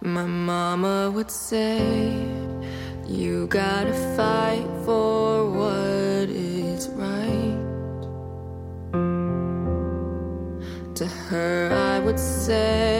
My mama would say, You gotta fight for what is right. To her, I would say,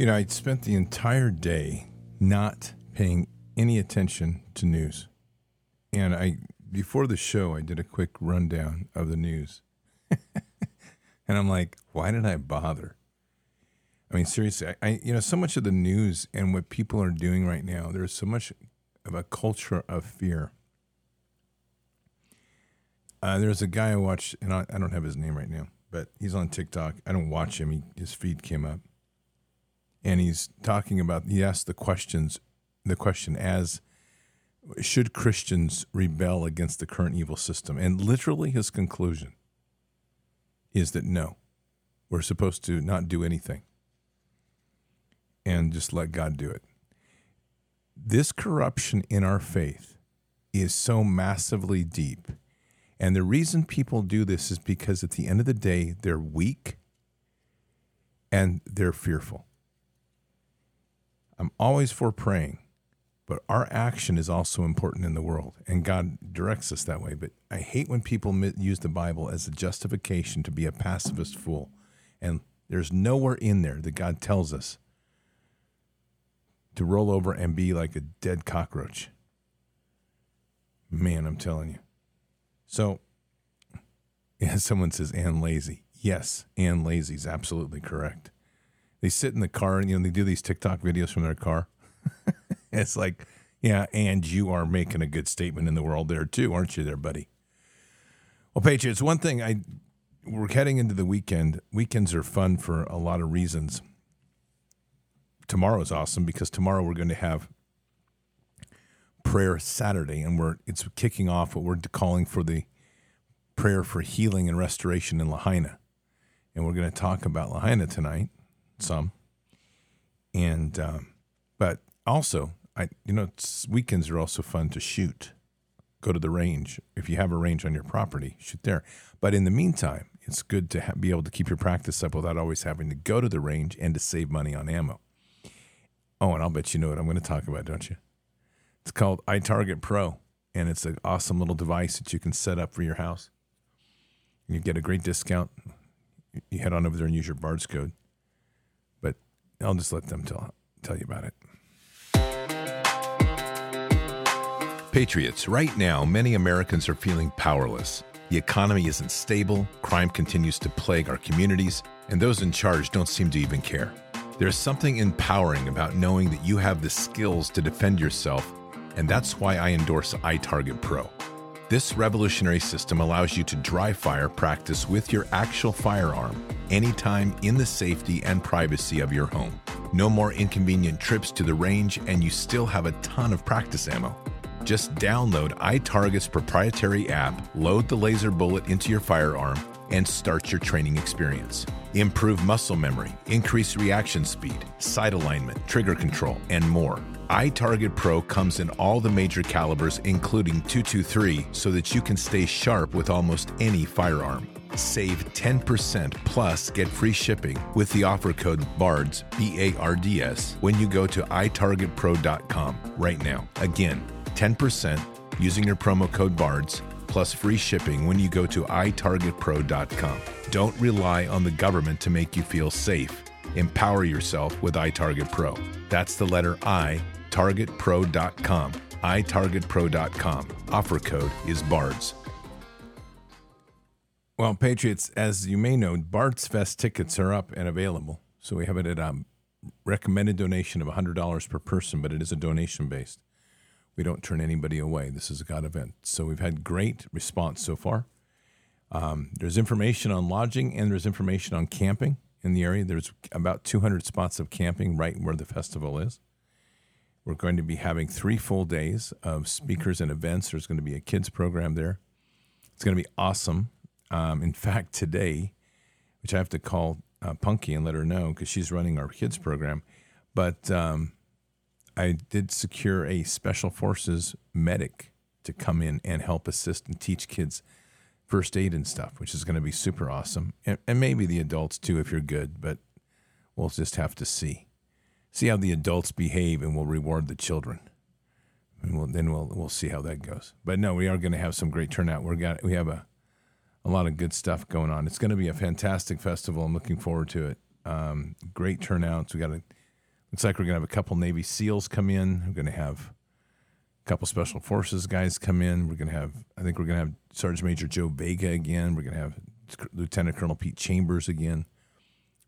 You know, I'd spent the entire day not paying any attention to news. And I before the show I did a quick rundown of the news. and I'm like, why did I bother? I mean, seriously, I, I you know, so much of the news and what people are doing right now, there's so much of a culture of fear. Uh, there's a guy I watched, and I, I don't have his name right now, but he's on TikTok. I don't watch him. He, his feed came up, and he's talking about. He asked the questions, the question as, should Christians rebel against the current evil system? And literally, his conclusion is that no, we're supposed to not do anything, and just let God do it. This corruption in our faith is so massively deep. And the reason people do this is because at the end of the day, they're weak and they're fearful. I'm always for praying, but our action is also important in the world, and God directs us that way. But I hate when people use the Bible as a justification to be a pacifist fool. And there's nowhere in there that God tells us to roll over and be like a dead cockroach. Man, I'm telling you. So, yeah, someone says Ann Lazy. Yes, and lazy is absolutely correct. They sit in the car and you know they do these TikTok videos from their car. it's like, yeah, and you are making a good statement in the world there too, aren't you, there, buddy? Well, Patriots, one thing I we're heading into the weekend. Weekends are fun for a lot of reasons. tomorrow is awesome because tomorrow we're going to have prayer Saturday, and we're it's kicking off what we're calling for the prayer for healing and restoration in Lahaina, and we're going to talk about Lahaina tonight some, and um, but also I you know weekends are also fun to shoot. Go to the range if you have a range on your property, shoot there. But in the meantime, it's good to ha- be able to keep your practice up without always having to go to the range and to save money on ammo. Oh, and I'll bet you know what I'm going to talk about, don't you? It's called iTarget Pro, and it's an awesome little device that you can set up for your house. You get a great discount. You head on over there and use your BARDS code. I'll just let them tell tell you about it. Patriots, right now, many Americans are feeling powerless. The economy isn't stable, crime continues to plague our communities, and those in charge don't seem to even care. There's something empowering about knowing that you have the skills to defend yourself, and that's why I endorse iTarget Pro. This revolutionary system allows you to dry fire practice with your actual firearm anytime in the safety and privacy of your home. No more inconvenient trips to the range, and you still have a ton of practice ammo. Just download iTarget's proprietary app, load the laser bullet into your firearm, and start your training experience. Improve muscle memory, increase reaction speed, sight alignment, trigger control, and more. iTarget Pro comes in all the major calibers, including 223, so that you can stay sharp with almost any firearm. Save 10% plus get free shipping with the offer code BARDS, B A R D S, when you go to itargetpro.com right now. Again, 10% using your promo code BARDS plus free shipping when you go to itargetpro.com. Don't rely on the government to make you feel safe. Empower yourself with iTarget Pro. That's the letter I, targetpro.com. itargetpro.com. Offer code is BARDS. Well, Patriots, as you may know, Bards Fest tickets are up and available. So we have it at a recommended donation of $100 per person, but it is a donation based. We don't turn anybody away. This is a God event. So we've had great response so far. Um, there's information on lodging and there's information on camping in the area. There's about 200 spots of camping right where the festival is. We're going to be having three full days of speakers and events. There's going to be a kids program there. It's going to be awesome. Um, in fact, today, which I have to call uh, Punky and let her know because she's running our kids program, but um, I did secure a special forces medic to come in and help assist and teach kids first aid and stuff, which is going to be super awesome. And, and maybe the adults too, if you're good, but we'll just have to see. See how the adults behave and we'll reward the children. And we'll, then we'll, we'll see how that goes. But no, we are going to have some great turnout. We're got, we have a, a lot of good stuff going on. It's going to be a fantastic festival. I'm looking forward to it. Um, great turnouts. We got a, looks like we're going to have a couple Navy SEALs come in. We're going to have a couple Special Forces guys come in. We're going to have, I think we're going to have Sergeant Major Joe Vega again. We're going to have Lieutenant Colonel Pete Chambers again.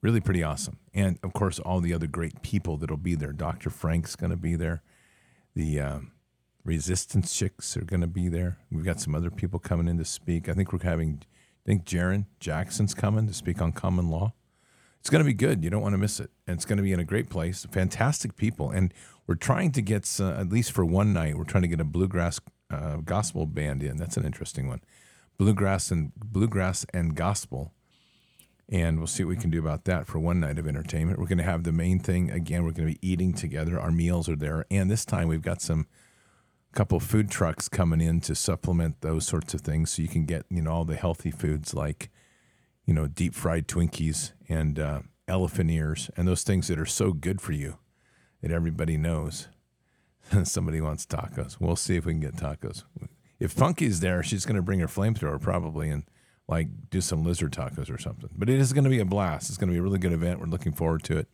Really pretty awesome. And of course, all the other great people that'll be there. Dr. Frank's going to be there. The um, Resistance Chicks are going to be there. We've got some other people coming in to speak. I think we're having, I think Jaron Jackson's coming to speak on common law. It's going to be good. You don't want to miss it. And it's going to be in a great place. Fantastic people. And we're trying to get, uh, at least for one night, we're trying to get a bluegrass uh, gospel band in. That's an interesting one. Bluegrass and bluegrass and gospel. And we'll see what we can do about that for one night of entertainment. We're going to have the main thing again. We're going to be eating together. Our meals are there, and this time we've got some couple food trucks coming in to supplement those sorts of things, so you can get you know all the healthy foods like you know deep fried Twinkies and uh, elephant ears and those things that are so good for you that everybody knows. Somebody wants tacos. We'll see if we can get tacos. If Funky's there, she's going to bring her flamethrower probably and like do some lizard tacos or something. But it is going to be a blast. It's going to be a really good event. We're looking forward to it.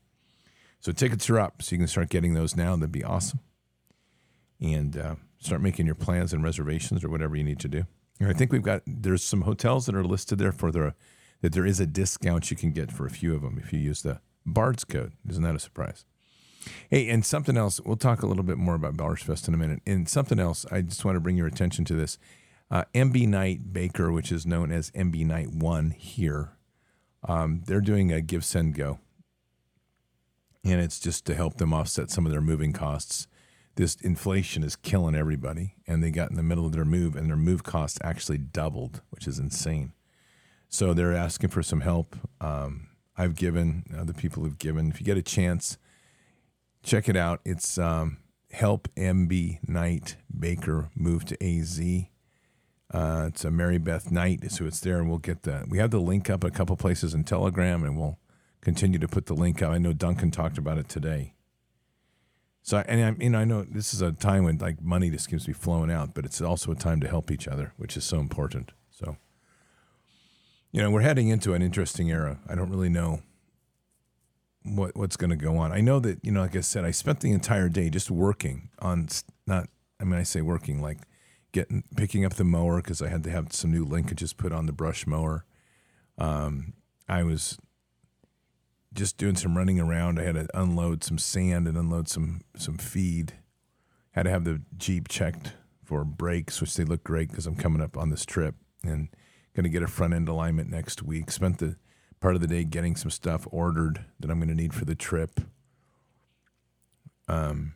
So tickets are up, so you can start getting those now. That'd be awesome. And uh, start making your plans and reservations or whatever you need to do. And I think we've got there's some hotels that are listed there for the that there is a discount you can get for a few of them if you use the Bard's code. Isn't that a surprise? Hey, and something else, we'll talk a little bit more about Ballers Fest in a minute. And something else, I just want to bring your attention to this. Uh, MidKnight Baker, which is known as MidKnight One here, um, they're doing a Give Send Go. and it's just to help them offset some of their moving costs. This inflation is killing everybody, and they got in the middle of their move, and their move costs actually doubled, which is insane. So they're asking for some help. Um, I've given, other people have given. If you get a chance, check it out. It's um, Help MidKnight Baker Move to AZ. Uh, it's a Mary Beth Knight, so it's there, and we'll get the. We have the link up a couple places in Telegram, and we'll continue to put the link up. I know Duncan talked about it today. So, and I, you know, I know this is a time when like money just seems to be flowing out, but it's also a time to help each other, which is so important. So, you know, we're heading into an interesting era. I don't really know what what's going to go on. I know that you know, like I said, I spent the entire day just working on not. I mean, I say working like getting picking up the mower because I had to have some new linkages put on the brush mower. Um, I was just doing some running around. I had to unload some sand and unload some some feed. Had to have the Jeep checked for brakes, which they look great because I'm coming up on this trip and going to get a front end alignment next week. Spent the part of the day getting some stuff ordered that I'm going to need for the trip. Um,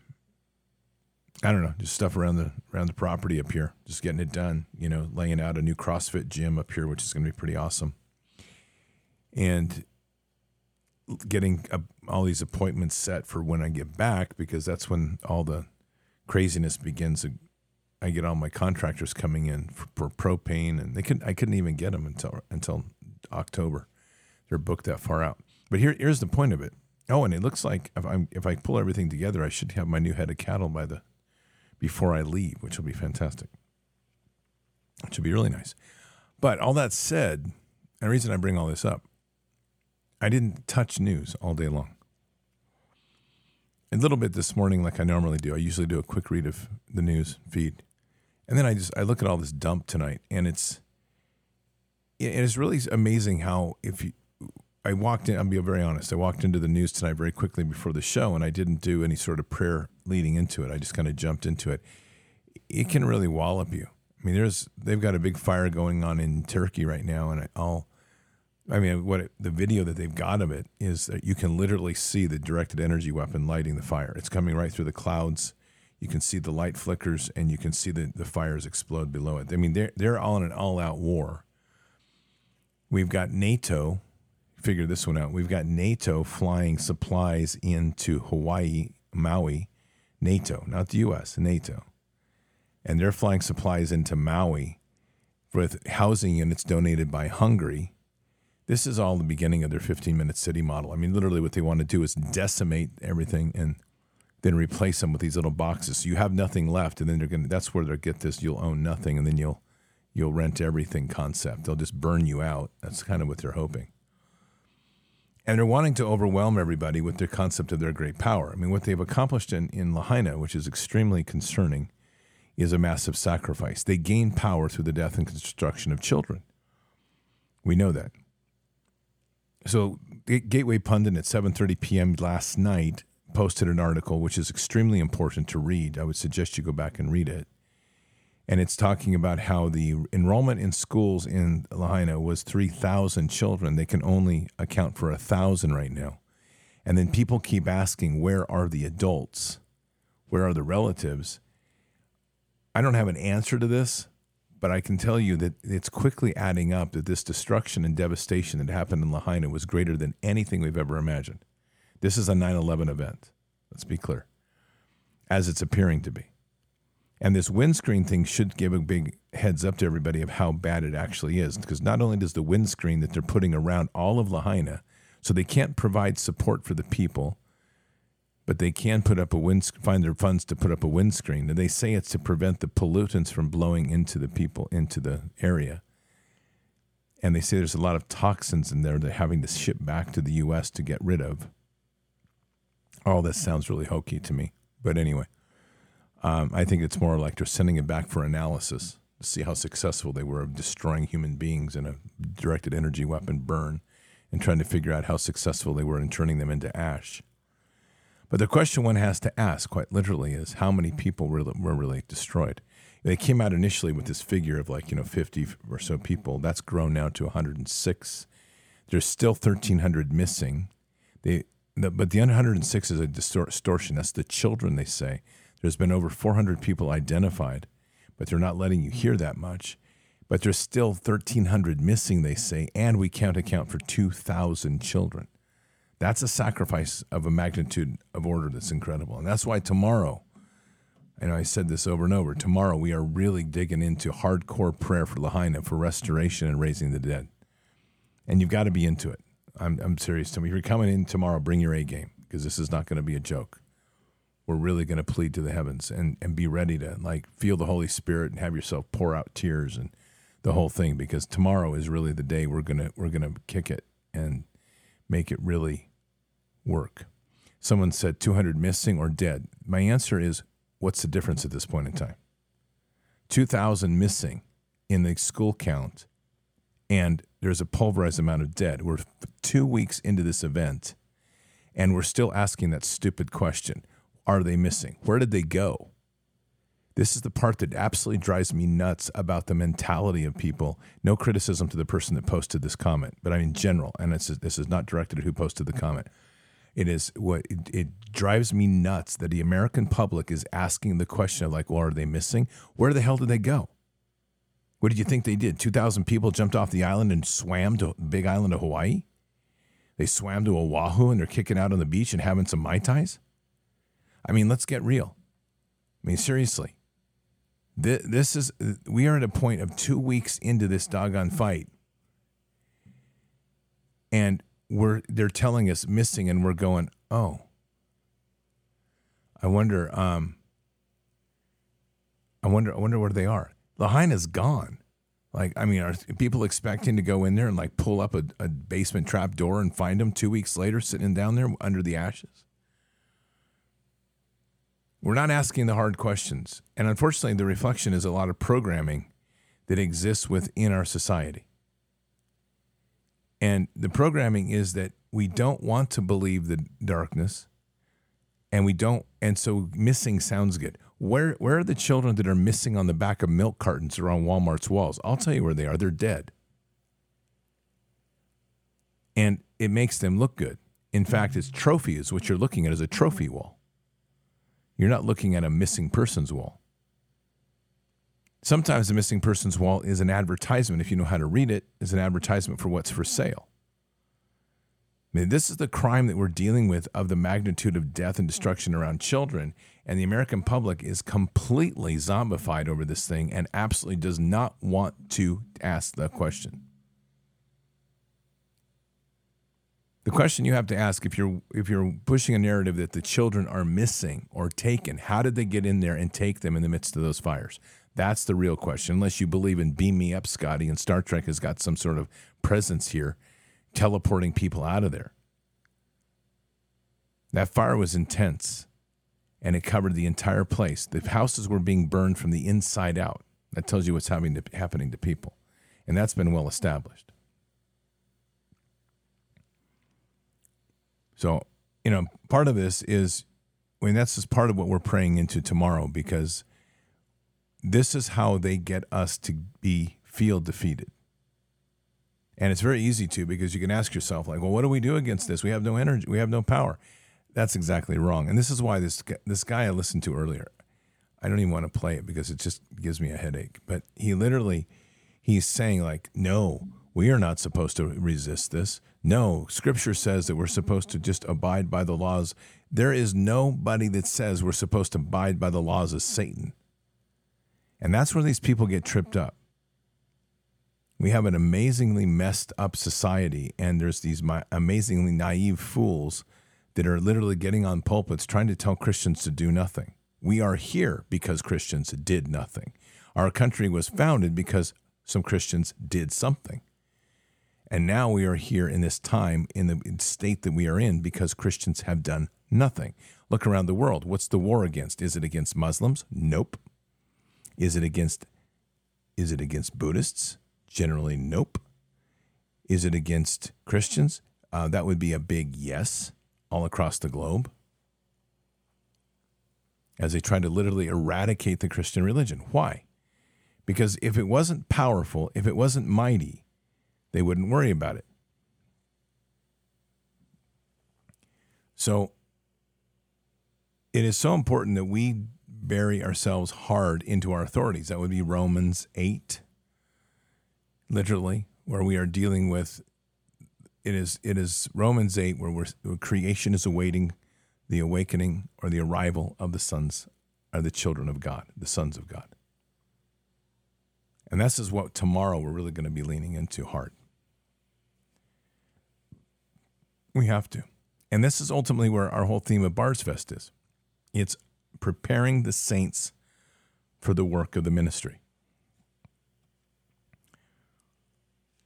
I don't know, just stuff around the around the property up here, just getting it done. You know, laying out a new CrossFit gym up here, which is going to be pretty awesome. And getting all these appointments set for when I get back because that's when all the craziness begins. I get all my contractors coming in for, for propane, and they could I couldn't even get them until until October. They're booked that far out. But here here's the point of it. Oh, and it looks like if I if I pull everything together, I should have my new head of cattle by the before I leave, which will be fantastic. Which will be really nice. But all that said, and the reason I bring all this up I didn't touch news all day long. A little bit this morning, like I normally do. I usually do a quick read of the news feed, and then I just I look at all this dump tonight, and it's it is really amazing how if you I walked in. I'll be very honest. I walked into the news tonight very quickly before the show, and I didn't do any sort of prayer leading into it. I just kind of jumped into it. It can really wallop you. I mean, there's they've got a big fire going on in Turkey right now, and I'll I mean, what it, the video that they've got of it is that you can literally see the directed energy weapon lighting the fire. It's coming right through the clouds. You can see the light flickers, and you can see the, the fires explode below it. I mean, they're they're all in an all out war. We've got NATO. Figure this one out. We've got NATO flying supplies into Hawaii, Maui, NATO, not the U.S., NATO, and they're flying supplies into Maui with housing units donated by Hungary this is all the beginning of their 15 minute city model. I mean, literally, what they want to do is decimate everything and then replace them with these little boxes. So you have nothing left, and then they're going. to That's where they'll get this. You'll own nothing, and then you'll you'll rent everything concept. They'll just burn you out. That's kind of what they're hoping. And they're wanting to overwhelm everybody with their concept of their great power. I mean, what they've accomplished in, in Lahaina, which is extremely concerning, is a massive sacrifice. They gain power through the death and destruction of children. We know that. So Gateway Pundit at 7:30 p.m. last night posted an article which is extremely important to read. I would suggest you go back and read it. And it's talking about how the enrollment in schools in Lahaina was 3,000 children. They can only account for 1,000 right now. And then people keep asking, where are the adults? Where are the relatives? I don't have an answer to this, but I can tell you that it's quickly adding up that this destruction and devastation that happened in Lahaina was greater than anything we've ever imagined. This is a 9 11 event. Let's be clear, as it's appearing to be. And this windscreen thing should give a big heads up to everybody of how bad it actually is. Because not only does the windscreen that they're putting around all of Lahaina, so they can't provide support for the people, but they can put up a wind find their funds to put up a windscreen and they say it's to prevent the pollutants from blowing into the people into the area and they say there's a lot of toxins in there they're having to ship back to the US to get rid of all this sounds really hokey to me but anyway um, I think it's more like they're sending it back for analysis to see how successful they were of destroying human beings in a directed energy weapon burn and trying to figure out how successful they were in turning them into ash but the question one has to ask, quite literally, is how many people were, were really destroyed? They came out initially with this figure of like, you know, 50 or so people. That's grown now to 106. There's still 1,300 missing. They, the, but the 106 is a distortion. That's the children, they say. There's been over 400 people identified, but they're not letting you hear that much. But there's still 1,300 missing, they say, and we can't account for 2,000 children. That's a sacrifice of a magnitude of order that's incredible. And that's why tomorrow, and I said this over and over, tomorrow we are really digging into hardcore prayer for Lahaina for restoration and raising the dead. And you've got to be into it. I'm, I'm serious. If you're coming in tomorrow, bring your A game because this is not going to be a joke. We're really going to plead to the heavens and, and be ready to like feel the Holy Spirit and have yourself pour out tears and the whole thing because tomorrow is really the day we're gonna we're gonna kick it and make it really work. Someone said 200 missing or dead. My answer is what's the difference at this point in time? 2,000 missing in the school count and there's a pulverized amount of dead. We're two weeks into this event, and we're still asking that stupid question Are they missing? Where did they go? This is the part that absolutely drives me nuts about the mentality of people. No criticism to the person that posted this comment, but I mean general, and this is, this is not directed at who posted the comment. It is what it, it drives me nuts that the American public is asking the question of like, well, are they missing? Where the hell did they go? What did you think they did? 2,000 people jumped off the island and swam to big island of Hawaii? They swam to Oahu and they're kicking out on the beach and having some Mai Tais? I mean, let's get real. I mean, seriously. This is, we are at a point of two weeks into this doggone fight. And we're, they're telling us missing, and we're going, oh. I wonder, um, I wonder, I wonder where they are. Lahaina's gone. Like, I mean, are people expecting to go in there and like pull up a, a basement trap door and find them two weeks later sitting down there under the ashes? We're not asking the hard questions. And unfortunately, the reflection is a lot of programming that exists within our society. And the programming is that we don't want to believe the darkness and we don't and so missing sounds good where where are the children that are missing on the back of milk cartons or on Walmart's walls? I'll tell you where they are. They're dead. And it makes them look good. In fact, it's trophy is what you're looking at as a trophy wall. You're not looking at a missing persons wall. Sometimes the missing persons wall is an advertisement, if you know how to read it, is an advertisement for what's for sale. I mean, this is the crime that we're dealing with of the magnitude of death and destruction around children. And the American public is completely zombified over this thing and absolutely does not want to ask the question. The question you have to ask if you're if you're pushing a narrative that the children are missing or taken, how did they get in there and take them in the midst of those fires? That's the real question. Unless you believe in beam me up, Scotty, and Star Trek has got some sort of presence here teleporting people out of there. That fire was intense and it covered the entire place. The houses were being burned from the inside out. That tells you what's to, happening to people. And that's been well established. So, you know, part of this is, I mean, that's just part of what we're praying into tomorrow because this is how they get us to be feel defeated. And it's very easy to because you can ask yourself, like, well, what do we do against this? We have no energy, we have no power. That's exactly wrong. And this is why this this guy I listened to earlier, I don't even want to play it because it just gives me a headache. But he literally, he's saying like, no, we are not supposed to resist this. No, Scripture says that we're supposed to just abide by the laws. There is nobody that says we're supposed to abide by the laws of Satan. And that's where these people get tripped up. We have an amazingly messed up society, and there's these amazingly naive fools that are literally getting on pulpits trying to tell Christians to do nothing. We are here because Christians did nothing. Our country was founded because some Christians did something. And now we are here in this time in the state that we are in because Christians have done nothing. Look around the world. What's the war against? Is it against Muslims? Nope. Is it against is it against Buddhists? Generally, nope. Is it against Christians? Uh, that would be a big yes all across the globe as they try to literally eradicate the Christian religion. Why? Because if it wasn't powerful, if it wasn't mighty, they wouldn't worry about it. So it is so important that we bury ourselves hard into our authorities. That would be Romans 8, literally, where we are dealing with it is it is Romans 8 where, we're, where creation is awaiting the awakening or the arrival of the sons or the children of God, the sons of God. And this is what tomorrow we're really going to be leaning into hard. We have to. And this is ultimately where our whole theme of Bards Fest is. It's preparing the saints for the work of the ministry.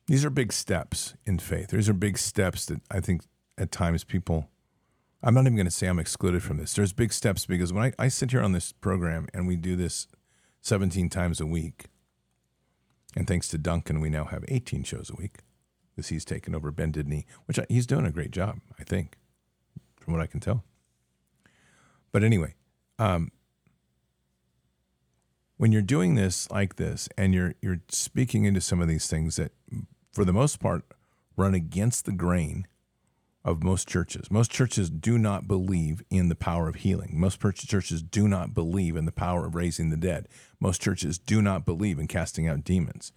These are big steps in faith. These are big steps that I think at times people, I'm not even going to say I'm excluded from this. There's big steps because when I, I sit here on this program and we do this 17 times a week, and thanks to Duncan, we now have 18 shows a week because he's taken over Ben Didney, which I, he's doing a great job, I think, from what I can tell. But anyway, um, when you're doing this like this and you're you're speaking into some of these things that for the most part run against the grain of most churches. Most churches do not believe in the power of healing. Most churches do not believe in the power of raising the dead. Most churches do not believe in casting out demons.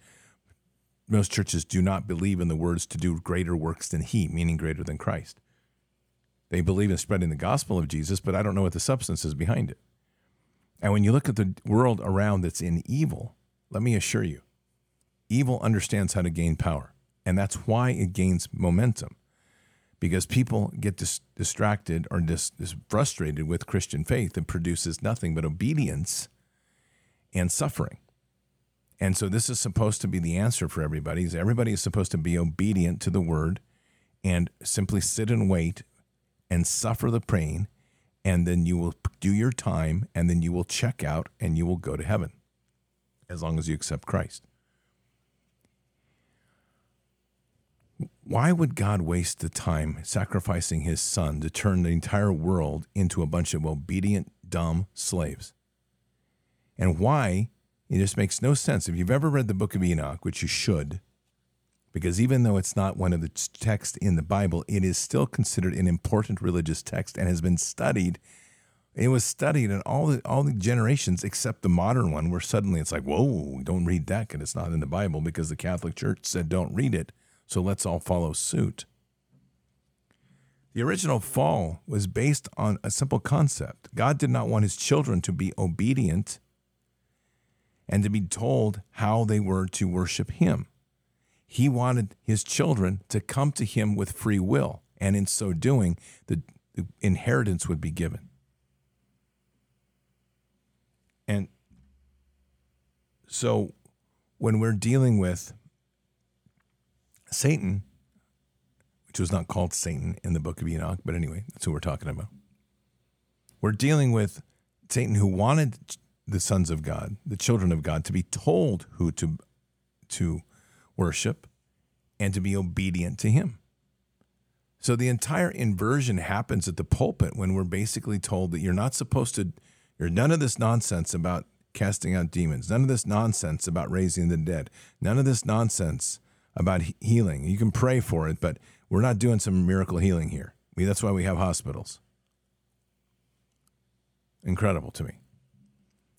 Most churches do not believe in the words to do greater works than he, meaning greater than Christ. They believe in spreading the gospel of Jesus, but I don't know what the substance is behind it. And when you look at the world around that's in evil, let me assure you, evil understands how to gain power. And that's why it gains momentum. Because people get dis- distracted or dis- dis- frustrated with Christian faith that produces nothing but obedience and suffering. And so this is supposed to be the answer for everybody. Is everybody is supposed to be obedient to the word and simply sit and wait and suffer the pain, and then you will do your time, and then you will check out and you will go to heaven as long as you accept Christ. Why would God waste the time sacrificing his son to turn the entire world into a bunch of obedient, dumb slaves? And why? It just makes no sense. If you've ever read the book of Enoch, which you should, because even though it's not one of the texts in the Bible, it is still considered an important religious text and has been studied. It was studied in all the all the generations except the modern one, where suddenly it's like, whoa, don't read that because it's not in the Bible because the Catholic Church said don't read it. So let's all follow suit. The original fall was based on a simple concept. God did not want his children to be obedient and to be told how they were to worship him. He wanted his children to come to him with free will, and in so doing, the, the inheritance would be given. And so when we're dealing with Satan, which was not called Satan in the book of Enoch, but anyway, that's who we're talking about. We're dealing with Satan who wanted the sons of God, the children of God, to be told who to to worship and to be obedient to him. So the entire inversion happens at the pulpit when we're basically told that you're not supposed to, you're none of this nonsense about casting out demons, none of this nonsense about raising the dead, none of this nonsense about healing. You can pray for it, but we're not doing some miracle healing here. I mean, that's why we have hospitals. Incredible to me.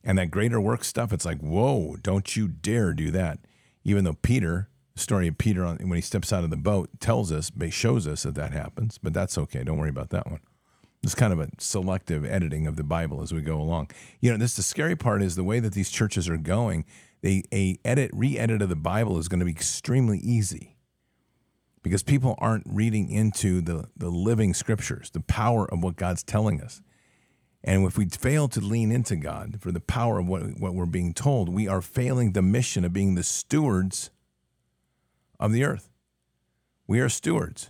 And that greater work stuff, it's like, whoa, don't you dare do that even though Peter, the story of Peter on, when he steps out of the boat tells us, shows us that that happens, but that's okay. Don't worry about that one. It's kind of a selective editing of the Bible as we go along. You know, this the scary part is the way that these churches are going. They a edit re-edit of the Bible is going to be extremely easy because people aren't reading into the the living scriptures, the power of what God's telling us. And if we fail to lean into God for the power of what, what we're being told, we are failing the mission of being the stewards of the earth. We are stewards.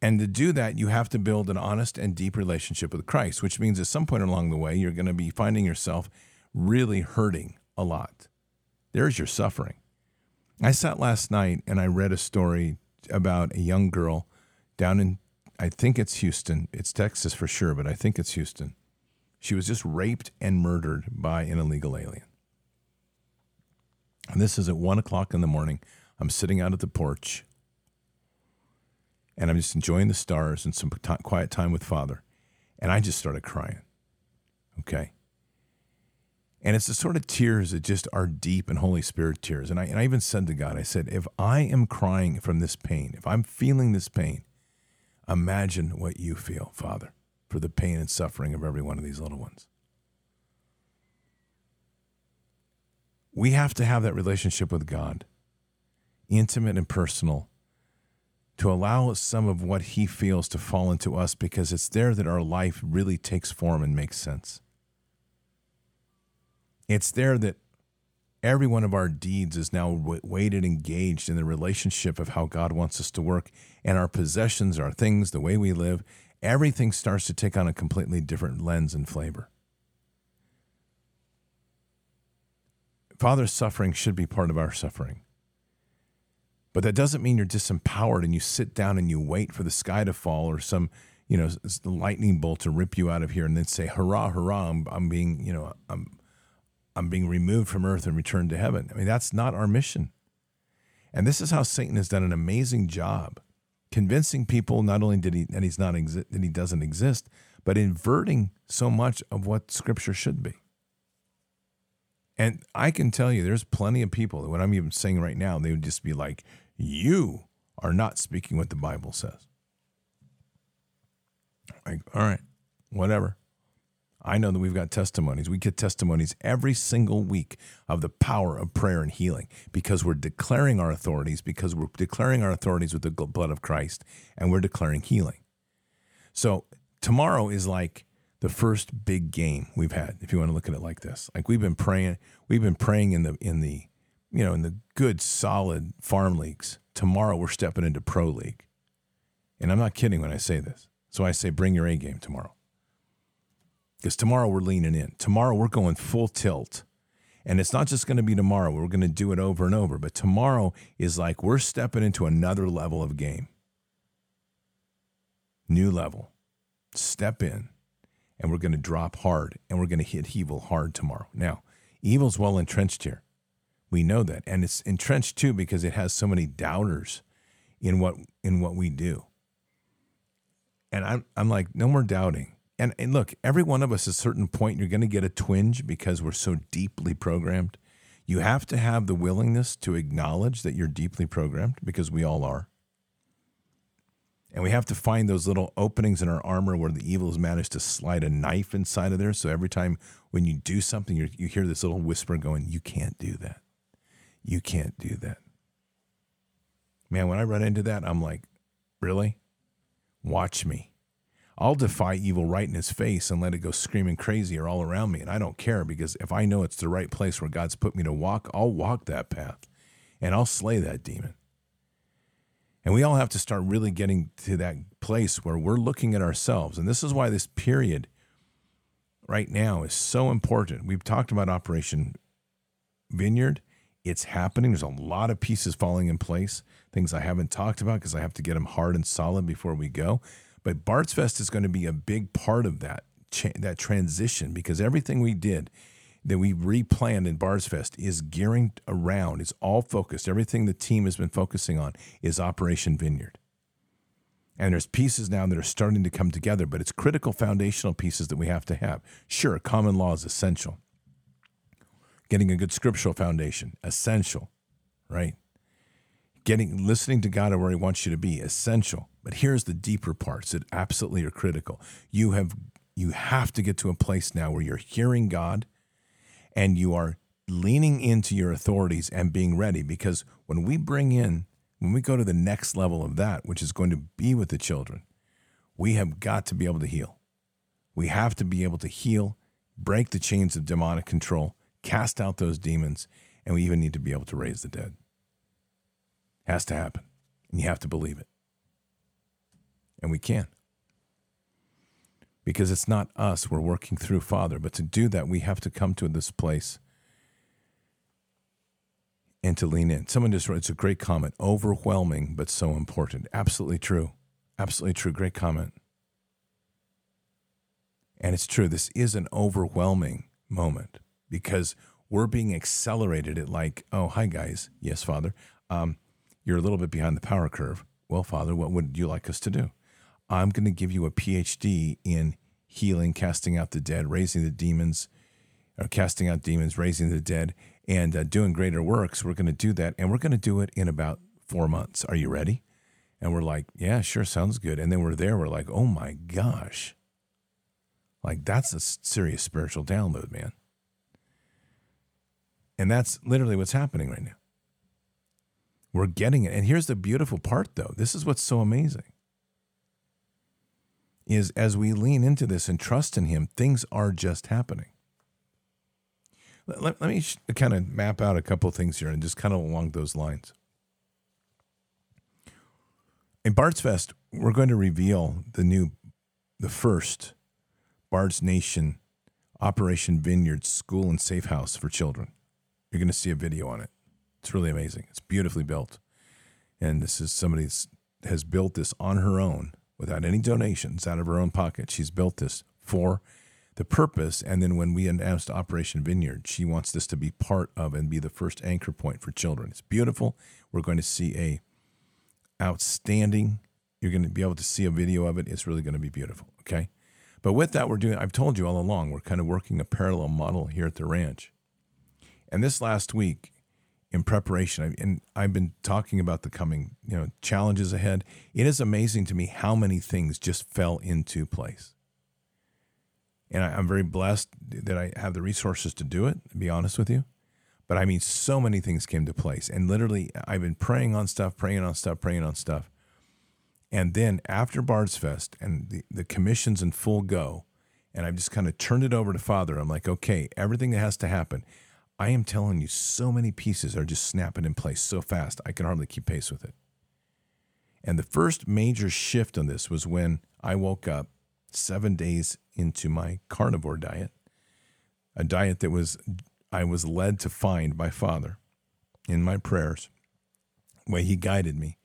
And to do that, you have to build an honest and deep relationship with Christ, which means at some point along the way, you're going to be finding yourself really hurting a lot. There's your suffering. I sat last night and I read a story about a young girl down in I think it's Houston. It's Texas for sure, but I think it's Houston. She was just raped and murdered by an illegal alien. And this is at one o'clock in the morning. I'm sitting out at the porch. and I'm just enjoying the stars and some quiet time with Father. And I just started crying. Okay. And it's the sort of tears that just are deep and Holy Spirit tears. And I, and I even said to God, I said, if I am crying from this pain, if I'm feeling this pain, imagine what you feel, Father, for the pain and suffering of every one of these little ones. We have to have that relationship with God, intimate and personal, to allow some of what He feels to fall into us because it's there that our life really takes form and makes sense. It's there that every one of our deeds is now weighted, engaged in the relationship of how God wants us to work, and our possessions, our things, the way we live, everything starts to take on a completely different lens and flavor. Father's suffering should be part of our suffering. But that doesn't mean you're disempowered and you sit down and you wait for the sky to fall or some, you know, lightning bolt to rip you out of here and then say, hurrah, hurrah, I'm, I'm being, you know, I'm, I'm being removed from earth and returned to heaven. I mean, that's not our mission. And this is how Satan has done an amazing job convincing people not only did he that he's not that he doesn't exist, but inverting so much of what scripture should be. And I can tell you, there's plenty of people that what I'm even saying right now, they would just be like, you are not speaking what the Bible says. Like, all right, whatever. I know that we've got testimonies. We get testimonies every single week of the power of prayer and healing because we're declaring our authorities, because we're declaring our authorities with the blood of Christ, and we're declaring healing. So tomorrow is like the first big game we've had, if you want to look at it like this. Like we've been praying, we've been praying in the in the you know in the good solid farm leagues. Tomorrow we're stepping into pro league, and I'm not kidding when I say this. So I say bring your A game tomorrow, because tomorrow we're leaning in. Tomorrow we're going full tilt. And it's not just going to be tomorrow. We're going to do it over and over. But tomorrow is like we're stepping into another level of game. New level. Step in and we're going to drop hard and we're going to hit evil hard tomorrow. Now, evil's well entrenched here. We know that. And it's entrenched too because it has so many doubters in what in what we do. And I'm I'm like, no more doubting. And, and look, every one of us at a certain point, you're going to get a twinge because we're so deeply programmed. You have to have the willingness to acknowledge that you're deeply programmed because we all are. And we have to find those little openings in our armor where the evil has managed to slide a knife inside of there. So every time when you do something, you you hear this little whisper going, You can't do that. You can't do that. Man, when I run into that, I'm like, Really? Watch me. I'll defy evil right in his face and let it go screaming crazy or all around me. And I don't care because if I know it's the right place where God's put me to walk, I'll walk that path and I'll slay that demon. And we all have to start really getting to that place where we're looking at ourselves. And this is why this period right now is so important. We've talked about Operation Vineyard. It's happening. There's a lot of pieces falling in place, things I haven't talked about because I have to get them hard and solid before we go. But Bards Fest is going to be a big part of that that transition because everything we did that we replanned in Bards Fest is gearing around, it's all focused. Everything the team has been focusing on is Operation Vineyard. And there's pieces now that are starting to come together, but it's critical foundational pieces that we have to have. Sure, common law is essential. Getting a good scriptural foundation, essential, right? Getting listening to God where He wants you to be, essential. But here's the deeper parts that absolutely are critical. You have you have to get to a place now where you're hearing God and you are leaning into your authorities and being ready because when we bring in when we go to the next level of that which is going to be with the children we have got to be able to heal we have to be able to heal break the chains of demonic control cast out those demons and we even need to be able to raise the dead has to happen and you have to believe it and we can because it's not us we're working through Father. But to do that, we have to come to this place and to lean in. Someone just wrote, it's a great comment. Overwhelming, but so important. Absolutely true. Absolutely true. Great comment. And it's true. This is an overwhelming moment because we're being accelerated at like, oh, hi, guys. Yes, Father. Um, you're a little bit behind the power curve. Well, Father, what would you like us to do? I'm going to give you a PhD in healing, casting out the dead, raising the demons, or casting out demons, raising the dead, and uh, doing greater works. We're going to do that, and we're going to do it in about four months. Are you ready? And we're like, yeah, sure, sounds good. And then we're there, we're like, oh my gosh. Like, that's a serious spiritual download, man. And that's literally what's happening right now. We're getting it. And here's the beautiful part, though. This is what's so amazing. Is as we lean into this and trust in Him, things are just happening. Let, let, let me sh- kind of map out a couple things here and just kind of along those lines. In Bards Fest, we're going to reveal the new, the first Bard's Nation Operation Vineyard School and Safe House for children. You're going to see a video on it. It's really amazing. It's beautifully built. And this is somebody that has built this on her own without any donations out of her own pocket. She's built this for the purpose. And then when we announced Operation Vineyard, she wants this to be part of and be the first anchor point for children. It's beautiful. We're going to see a outstanding. You're going to be able to see a video of it. It's really going to be beautiful. Okay. But with that, we're doing, I've told you all along, we're kind of working a parallel model here at the ranch. And this last week, in preparation, and I've been talking about the coming, you know, challenges ahead. It is amazing to me how many things just fell into place. And I, am very blessed that I have the resources to do it, to be honest with you. But I mean, so many things came to place. And literally, I've been praying on stuff, praying on stuff, praying on stuff. And then after Bards Fest and the, the commission's in full go, and I've just kind of turned it over to Father. I'm like, okay, everything that has to happen. I am telling you, so many pieces are just snapping in place so fast, I can hardly keep pace with it. And the first major shift on this was when I woke up seven days into my carnivore diet, a diet that was I was led to find by Father in my prayers, way He guided me,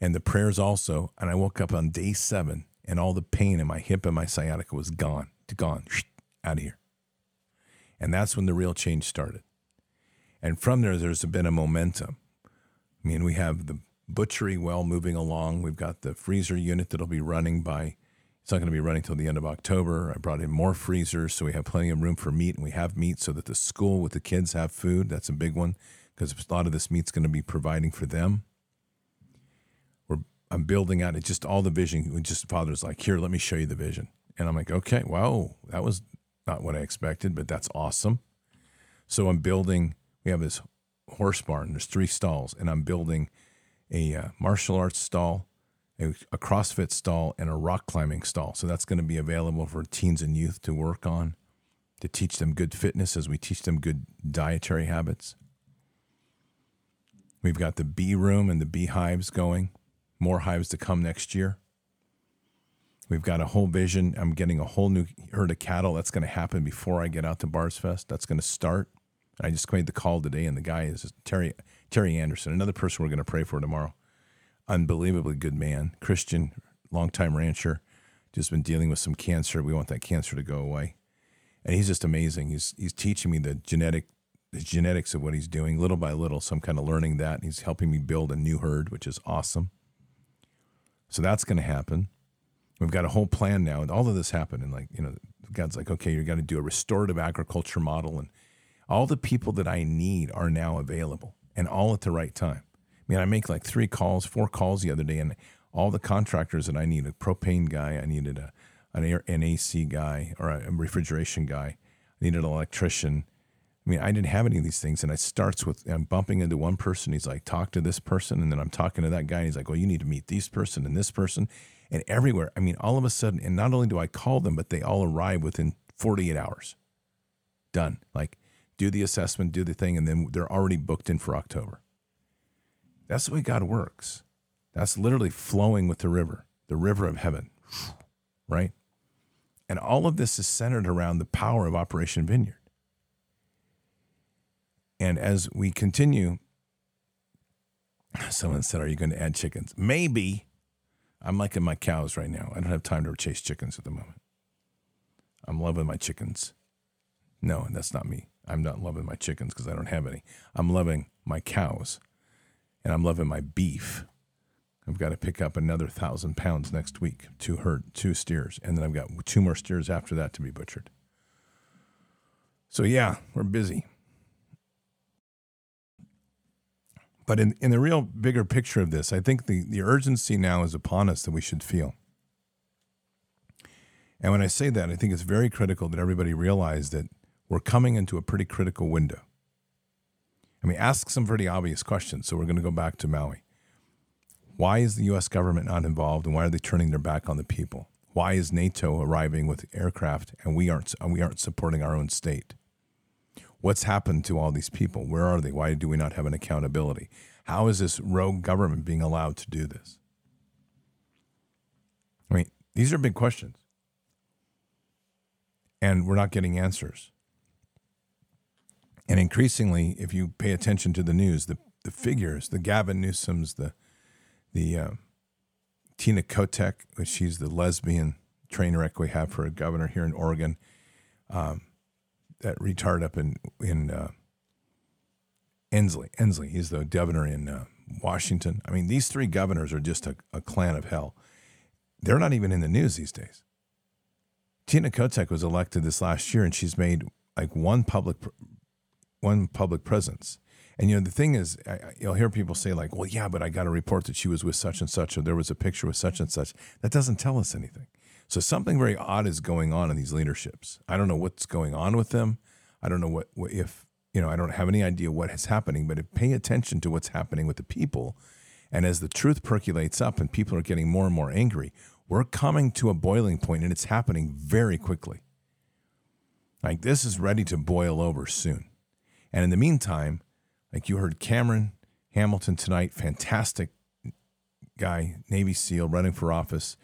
and the prayers also. And I woke up on day seven, and all the pain in my hip and my sciatica was gone, gone, out of here. And that's when the real change started. And from there, there's been a momentum. I mean, we have the butchery well moving along. We've got the freezer unit that'll be running by, it's not going to be running till the end of October. I brought in more freezers so we have plenty of room for meat and we have meat so that the school with the kids have food. That's a big one because a lot of this meat's going to be providing for them. We're, I'm building out it, just all the vision. Just father's like, here, let me show you the vision. And I'm like, okay, wow, that was not what I expected, but that's awesome. So I'm building, we have this horse barn, there's three stalls, and I'm building a uh, martial arts stall, a, a CrossFit stall, and a rock climbing stall. So that's going to be available for teens and youth to work on, to teach them good fitness as we teach them good dietary habits. We've got the bee room and the beehives going, more hives to come next year. We've got a whole vision. I'm getting a whole new herd of cattle. That's going to happen before I get out to Bards Fest. That's going to start. I just made the call today, and the guy is Terry Terry Anderson, another person we're going to pray for tomorrow. Unbelievably good man, Christian, longtime rancher, just been dealing with some cancer. We want that cancer to go away, and he's just amazing. He's he's teaching me the genetic the genetics of what he's doing little by little. So I'm kind of learning that. He's helping me build a new herd, which is awesome. So that's going to happen. We've got a whole plan now, and all of this happened. And like you know, God's like, okay, you're going to do a restorative agriculture model, and all the people that I need are now available, and all at the right time. I mean, I make like three calls, four calls the other day, and all the contractors that I need a propane guy, I needed a an, air, an AC guy or a refrigeration guy, I needed an electrician. I mean, I didn't have any of these things, and it starts with I'm bumping into one person. He's like, talk to this person, and then I'm talking to that guy. And he's like, well, you need to meet this person and this person, and everywhere. I mean, all of a sudden, and not only do I call them, but they all arrive within 48 hours. Done. Like, do the assessment, do the thing, and then they're already booked in for October. That's the way God works. That's literally flowing with the river, the river of heaven, right? And all of this is centered around the power of Operation Vineyard. And as we continue, someone said, Are you going to add chickens? Maybe. I'm liking my cows right now. I don't have time to chase chickens at the moment. I'm loving my chickens. No, that's not me. I'm not loving my chickens because I don't have any. I'm loving my cows and I'm loving my beef. I've got to pick up another thousand pounds next week, two herd, two steers, and then I've got two more steers after that to be butchered. So yeah, we're busy. But in, in the real bigger picture of this, I think the, the urgency now is upon us that we should feel. And when I say that, I think it's very critical that everybody realize that we're coming into a pretty critical window. I mean, ask some pretty obvious questions. So we're going to go back to Maui. Why is the U.S. government not involved, and why are they turning their back on the people? Why is NATO arriving with aircraft, and we aren't we aren't supporting our own state? What's happened to all these people? Where are they? Why do we not have an accountability? How is this rogue government being allowed to do this? I mean, these are big questions. And we're not getting answers. And increasingly, if you pay attention to the news, the, the figures, the Gavin Newsoms, the the uh, Tina Kotek, she's the lesbian train wreck we have for a governor here in Oregon, um, that retard up in in uh, Inslee. Inslee, he's the governor in uh, Washington. I mean, these three governors are just a, a clan of hell. They're not even in the news these days. Tina Kotek was elected this last year, and she's made like one public one public presence. And you know the thing is, I, you'll hear people say like, "Well, yeah, but I got a report that she was with such and such, or there was a picture with such and such." That doesn't tell us anything. So something very odd is going on in these leaderships. I don't know what's going on with them. I don't know what, what if you know. I don't have any idea what is happening. But if, pay attention to what's happening with the people, and as the truth percolates up and people are getting more and more angry, we're coming to a boiling point, and it's happening very quickly. Like this is ready to boil over soon. And in the meantime, like you heard Cameron Hamilton tonight, fantastic guy, Navy SEAL, running for office.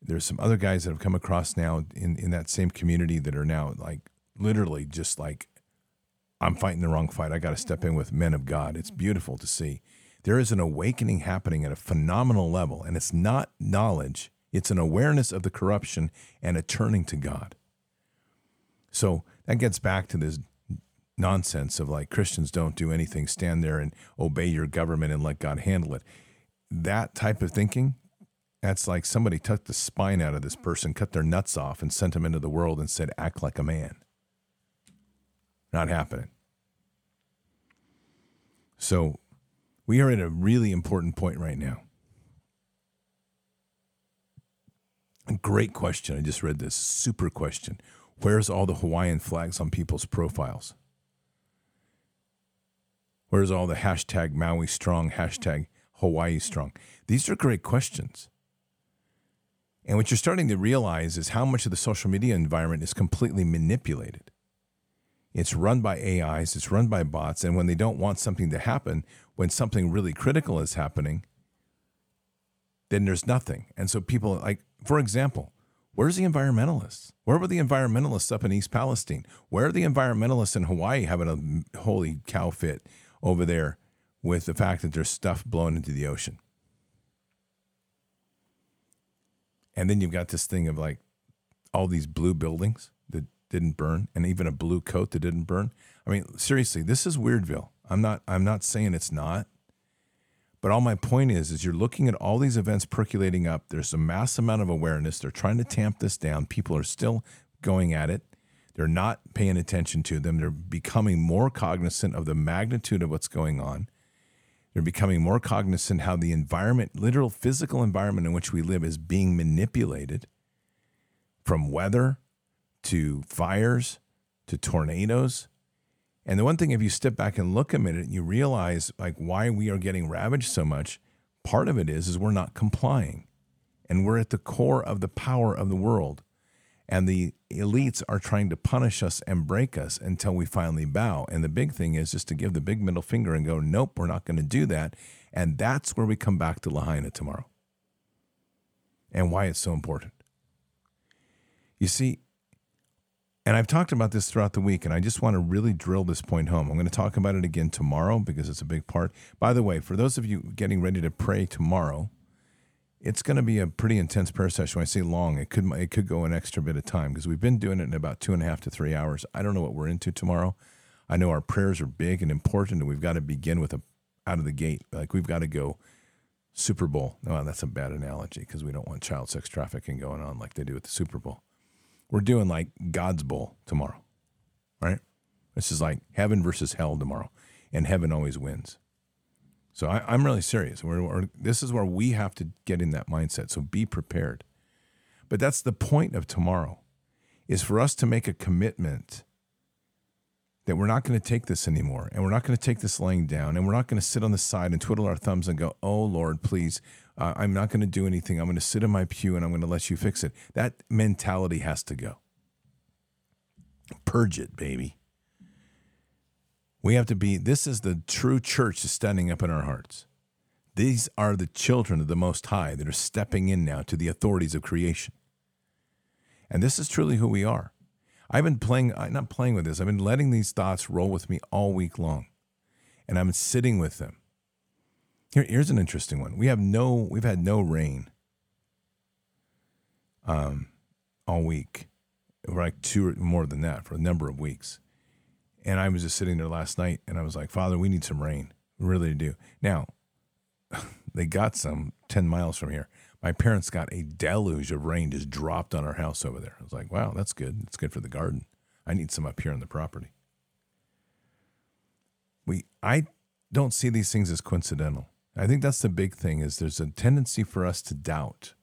There's some other guys that have come across now in, in that same community that are now like literally just like, I'm fighting the wrong fight. I got to step in with men of God. It's beautiful to see. There is an awakening happening at a phenomenal level, and it's not knowledge, it's an awareness of the corruption and a turning to God. So that gets back to this nonsense of like Christians don't do anything, stand there and obey your government and let God handle it. That type of thinking, that's like somebody took the spine out of this person, cut their nuts off, and sent them into the world and said, act like a man. Not happening. So we are at a really important point right now. A great question. I just read this super question. Where's all the Hawaiian flags on people's profiles? Where's all the hashtag Maui strong, hashtag Hawaii strong? These are great questions. And what you're starting to realize is how much of the social media environment is completely manipulated. It's run by AIs, it's run by bots. And when they don't want something to happen, when something really critical is happening, then there's nothing. And so people, like, for example, where's the environmentalists? Where were the environmentalists up in East Palestine? Where are the environmentalists in Hawaii having a holy cow fit over there with the fact that there's stuff blown into the ocean. And then you've got this thing of like all these blue buildings that didn't burn and even a blue coat that didn't burn. I mean, seriously, this is Weirdville. I'm not I'm not saying it's not. But all my point is is you're looking at all these events percolating up. There's a mass amount of awareness. They're trying to tamp this down. People are still going at it. They're not paying attention to them. They're becoming more cognizant of the magnitude of what's going on. They're becoming more cognizant how the environment, literal physical environment in which we live, is being manipulated from weather to fires to tornadoes. And the one thing, if you step back and look a minute, you realize like why we are getting ravaged so much. Part of it is is we're not complying, and we're at the core of the power of the world and the elites are trying to punish us and break us until we finally bow. And the big thing is just to give the big middle finger and go, nope, we're not going to do that. And that's where we come back to Lahaina tomorrow and why it's so important. You see, and I've talked about this throughout the week, and I just want to really drill this point home. I'm going to talk about it again tomorrow because it's a big part. By the way, for those of you getting ready to pray tomorrow, it's going to be a pretty intense prayer session. When I say long, it could it could go an extra bit of time because we've been doing it in about two and a half to three hours. I don't know what we're into tomorrow. I know our prayers are big and important, and we've got to begin with a out of the gate. Like we've got to go Super Bowl. No, that's a bad analogy because we don't want child sex trafficking going on like they do at the Super Bowl. We're doing like God's Bowl tomorrow, right? This is like heaven versus hell tomorrow, and heaven always wins. So I, am really serious. We're, we're, this is where we have to get in that mindset. So be prepared. But that's the point of tomorrow, is for us to make a commitment that we're not going to take this anymore, and we're not going to take this laying down, and we're not going to sit on the side and twiddle our thumbs and go, "Oh Lord, please, uh, I'm not going to do anything. I'm going to sit in my pew and I'm going to let you fix it." That mentality has to go. Purge it, baby. We have to be, this is the true church standing up in our hearts. These are the children of the Most High that are stepping in now to the authorities of creation. And this is truly who we are. I've been playing, not playing with this, I've been letting these thoughts roll with me all week long. And I'm sitting with them. Here, here's an interesting one. We have no, we've had no rain um, all week, or like two or more than that for a number of weeks. And I was just sitting there last night and I was like, Father, we need some rain. We really do. Now, they got some 10 miles from here. My parents got a deluge of rain just dropped on our house over there. I was like, wow, that's good. It's good for the garden. I need some up here on the property. We I don't see these things as coincidental. I think that's the big thing is there's a tendency for us to doubt.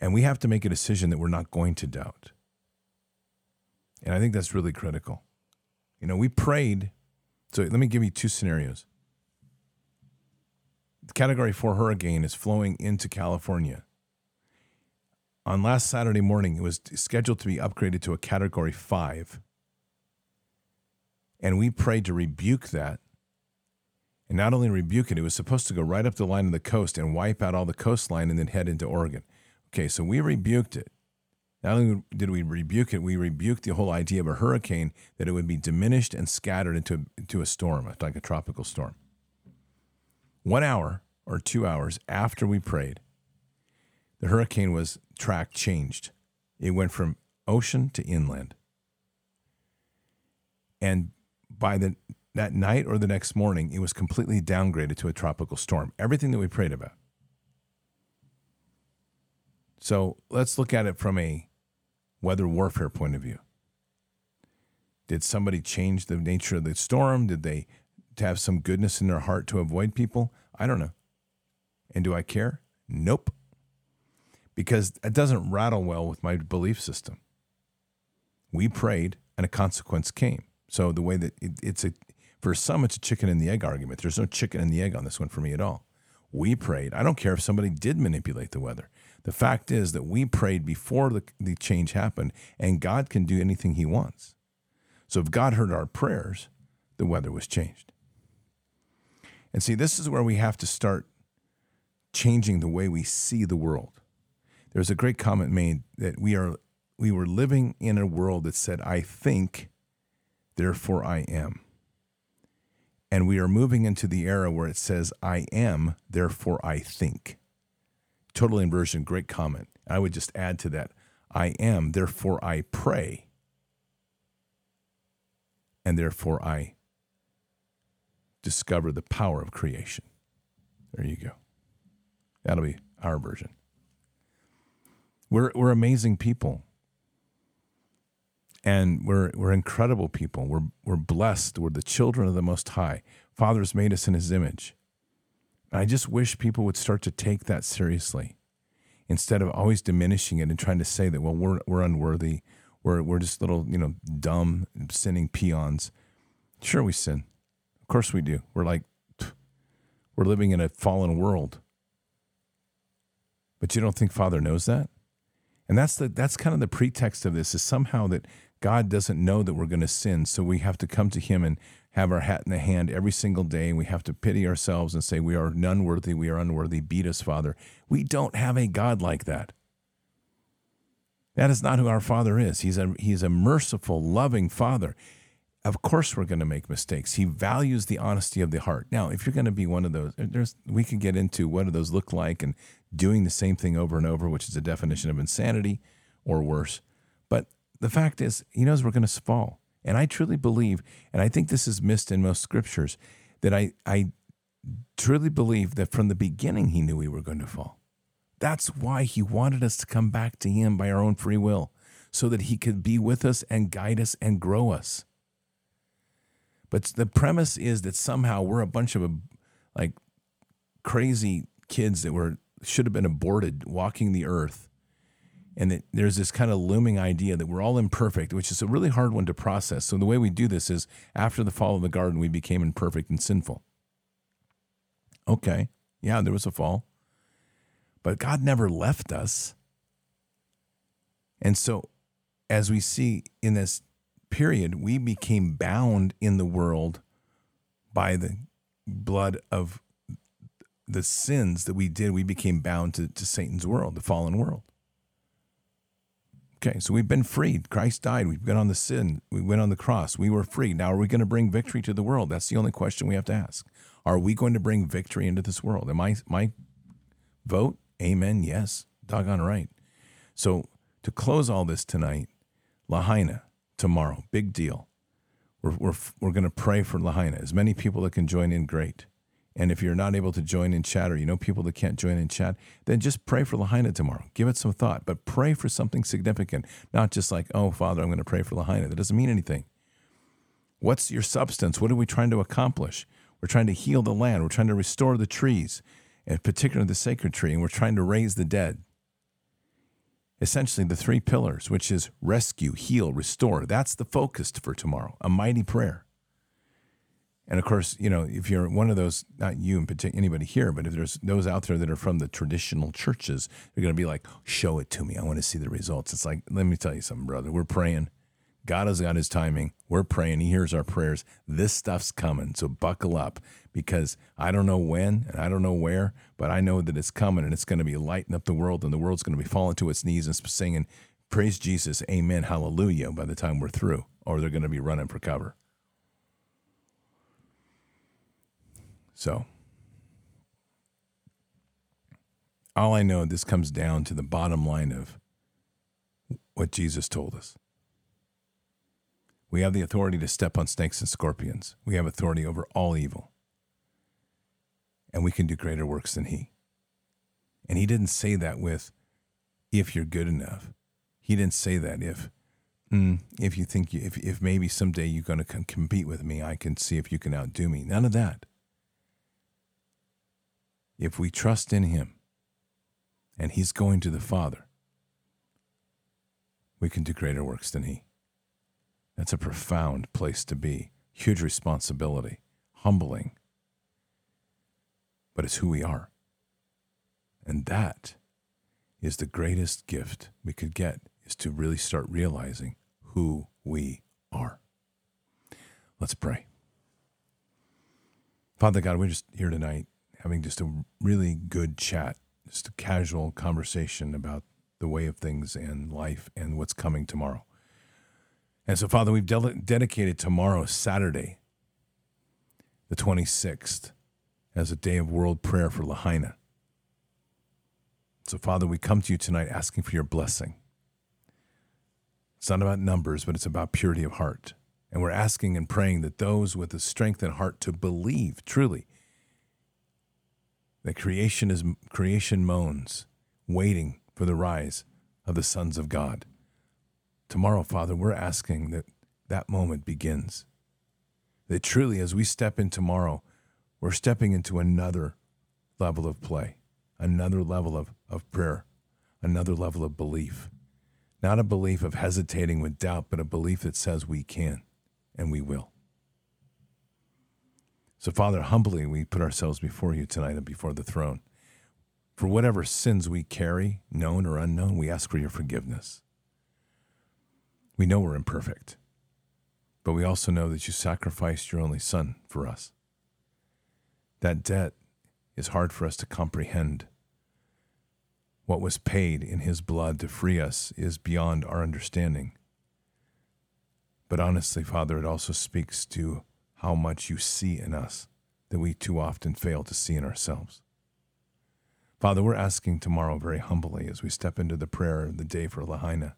And we have to make a decision that we're not going to doubt. And I think that's really critical. You know, we prayed. So let me give you two scenarios. The category four hurricane is flowing into California. On last Saturday morning, it was scheduled to be upgraded to a category five. And we prayed to rebuke that. And not only rebuke it, it was supposed to go right up the line of the coast and wipe out all the coastline and then head into Oregon. Okay, so we rebuked it. Not only did we rebuke it, we rebuked the whole idea of a hurricane that it would be diminished and scattered into, into a storm, like a tropical storm. One hour or two hours after we prayed, the hurricane was track changed. It went from ocean to inland. And by the that night or the next morning, it was completely downgraded to a tropical storm. Everything that we prayed about. So let's look at it from a weather warfare point of view? Did somebody change the nature of the storm? Did they have some goodness in their heart to avoid people? I don't know. And do I care? Nope. Because it doesn't rattle well with my belief system. We prayed and a consequence came. So the way that it, it's a, for some, it's a chicken and the egg argument. There's no chicken and the egg on this one for me at all. We prayed. I don't care if somebody did manipulate the weather. The fact is that we prayed before the, the change happened, and God can do anything He wants. So if God heard our prayers, the weather was changed. And see, this is where we have to start changing the way we see the world. There's a great comment made that we are we were living in a world that said, I think, therefore I am. And we are moving into the era where it says, I am, therefore I think total inversion, great comment. I would just add to that I am, therefore I pray, and therefore I discover the power of creation. There you go. That'll be our version. We're, we're amazing people. And we're, we're incredible people. We're, we're blessed. We're the children of the Most High. Father's made us in His image. I just wish people would start to take that seriously instead of always diminishing it and trying to say that, well, we're, we're unworthy. We're, we're just little, you know, dumb, sinning peons. Sure, we sin. Of course we do. We're like, we're living in a fallen world. But you don't think Father knows that? And that's the that's kind of the pretext of this is somehow that God doesn't know that we're going to sin, so we have to come to him and have our hat in the hand every single day, and we have to pity ourselves and say, We are none worthy, we are unworthy, beat us, Father. We don't have a God like that. That is not who our Father is. He's a, he's a merciful, loving Father. Of course, we're going to make mistakes. He values the honesty of the heart. Now, if you're going to be one of those, there's, we can get into what do those look like and doing the same thing over and over, which is a definition of insanity or worse. But the fact is, He knows we're going to fall. And I truly believe, and I think this is missed in most scriptures, that I, I truly believe that from the beginning he knew we were going to fall. That's why he wanted us to come back to him by our own free will, so that he could be with us and guide us and grow us. But the premise is that somehow we're a bunch of uh, like crazy kids that were should have been aborted walking the earth. And that there's this kind of looming idea that we're all imperfect, which is a really hard one to process. So the way we do this is after the fall of the garden, we became imperfect and sinful. Okay, yeah, there was a fall. But God never left us. And so as we see in this period, we became bound in the world by the blood of the sins that we did. We became bound to, to Satan's world, the fallen world. Okay, so we've been freed. Christ died. We've been on the sin. We went on the cross. We were free. Now, are we going to bring victory to the world? That's the only question we have to ask. Are we going to bring victory into this world? Am I my vote? Amen. Yes. Doggone right. So to close all this tonight, Lahaina, tomorrow. Big deal. We're, we're, we're going to pray for Lahaina. As many people that can join in, great. And if you're not able to join in chat or you know people that can't join in chat, then just pray for Lahaina tomorrow. Give it some thought, but pray for something significant, not just like, oh, Father, I'm going to pray for Lahaina. That doesn't mean anything. What's your substance? What are we trying to accomplish? We're trying to heal the land. We're trying to restore the trees, in particular the sacred tree, and we're trying to raise the dead essentially the three pillars, which is rescue, heal, restore. That's the focus for tomorrow, a mighty prayer. And of course, you know, if you're one of those, not you in particular, anybody here, but if there's those out there that are from the traditional churches, they're going to be like, show it to me. I want to see the results. It's like, let me tell you something, brother. We're praying. God has got his timing. We're praying. He hears our prayers. This stuff's coming. So buckle up because I don't know when and I don't know where, but I know that it's coming and it's going to be lighting up the world and the world's going to be falling to its knees and singing, Praise Jesus, Amen, Hallelujah by the time we're through, or they're going to be running for cover. So, all I know, this comes down to the bottom line of what Jesus told us. We have the authority to step on snakes and scorpions. We have authority over all evil. And we can do greater works than he. And he didn't say that with, if you're good enough. He didn't say that if, mm, if you think, you, if, if maybe someday you're going to compete with me, I can see if you can outdo me. None of that. If we trust in him and he's going to the Father, we can do greater works than he. That's a profound place to be. Huge responsibility, humbling. But it's who we are. And that is the greatest gift we could get is to really start realizing who we are. Let's pray. Father God, we're just here tonight having just a really good chat, just a casual conversation about the way of things and life and what's coming tomorrow. And so, Father, we've de- dedicated tomorrow, Saturday, the 26th, as a day of world prayer for Lahaina. So, Father, we come to you tonight asking for your blessing. It's not about numbers, but it's about purity of heart. And we're asking and praying that those with the strength and heart to believe truly that creation is creation moans, waiting for the rise of the sons of God. Tomorrow, Father, we're asking that that moment begins. That truly, as we step in tomorrow, we're stepping into another level of play, another level of, of prayer, another level of belief. Not a belief of hesitating with doubt, but a belief that says we can and we will. So, Father, humbly we put ourselves before you tonight and before the throne. For whatever sins we carry, known or unknown, we ask for your forgiveness. We know we're imperfect, but we also know that you sacrificed your only son for us. That debt is hard for us to comprehend. What was paid in his blood to free us is beyond our understanding. But honestly, Father, it also speaks to how much you see in us that we too often fail to see in ourselves. Father, we're asking tomorrow very humbly as we step into the prayer of the day for Lahaina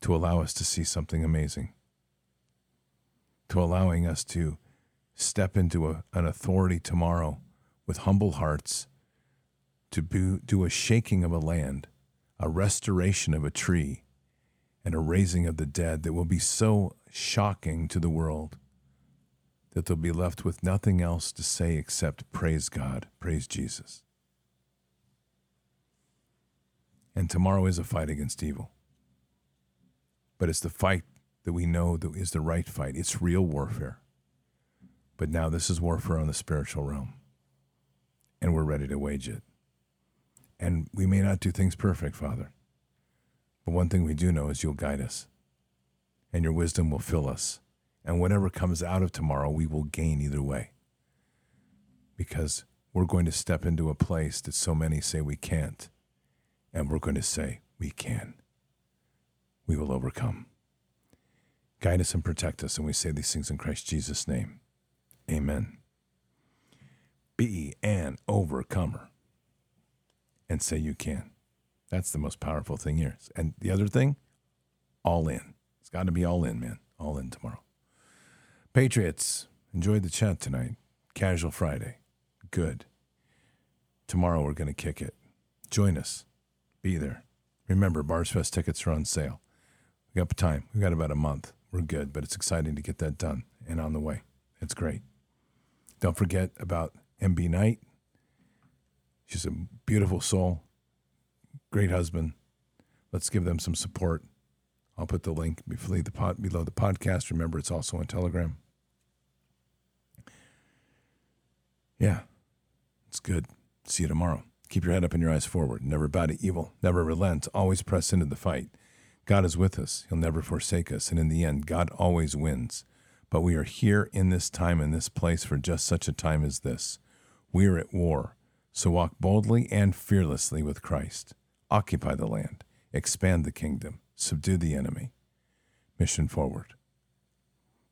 to allow us to see something amazing, to allowing us to step into a, an authority tomorrow with humble hearts to do, do a shaking of a land, a restoration of a tree, and a raising of the dead that will be so shocking to the world that they'll be left with nothing else to say except praise God, praise Jesus. And tomorrow is a fight against evil. But it's the fight that we know that is the right fight. It's real warfare. But now this is warfare on the spiritual realm. And we're ready to wage it. And we may not do things perfect, Father. But one thing we do know is you'll guide us. And your wisdom will fill us. And whatever comes out of tomorrow, we will gain either way. Because we're going to step into a place that so many say we can't. And we're going to say we can. We will overcome. Guide us and protect us. And we say these things in Christ Jesus' name. Amen. Be an overcomer and say you can. That's the most powerful thing here. And the other thing, all in. It's got to be all in, man. All in tomorrow. Patriots, enjoyed the chat tonight. Casual Friday. Good. Tomorrow we're going to kick it. Join us. Be there. Remember, Bards Fest tickets are on sale. We got time. We got about a month. We're good, but it's exciting to get that done and on the way. It's great. Don't forget about MB Knight. She's a beautiful soul, great husband. Let's give them some support. I'll put the link below the, pod, below the podcast. Remember, it's also on Telegram. Yeah, it's good. See you tomorrow. Keep your head up and your eyes forward. Never bow to evil. Never relent. Always press into the fight. God is with us. He'll never forsake us. And in the end, God always wins. But we are here in this time, in this place, for just such a time as this. We are at war. So walk boldly and fearlessly with Christ. Occupy the land. Expand the kingdom. Subdue the enemy. Mission forward.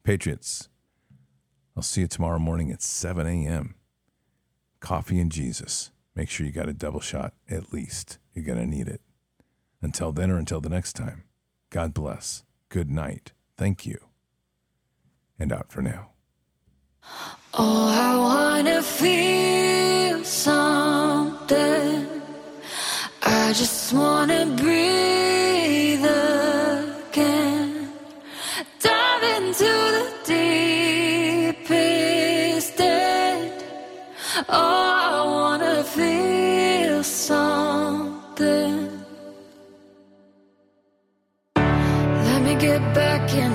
Patriots, I'll see you tomorrow morning at 7 a.m. Coffee and Jesus. Make sure you got a double shot at least. You're going to need it. Until then or until the next time, God bless. Good night. Thank you. And out for now. Oh, I wanna feel something. I just wanna breathe Oh, I wanna feel something. Let me get back in.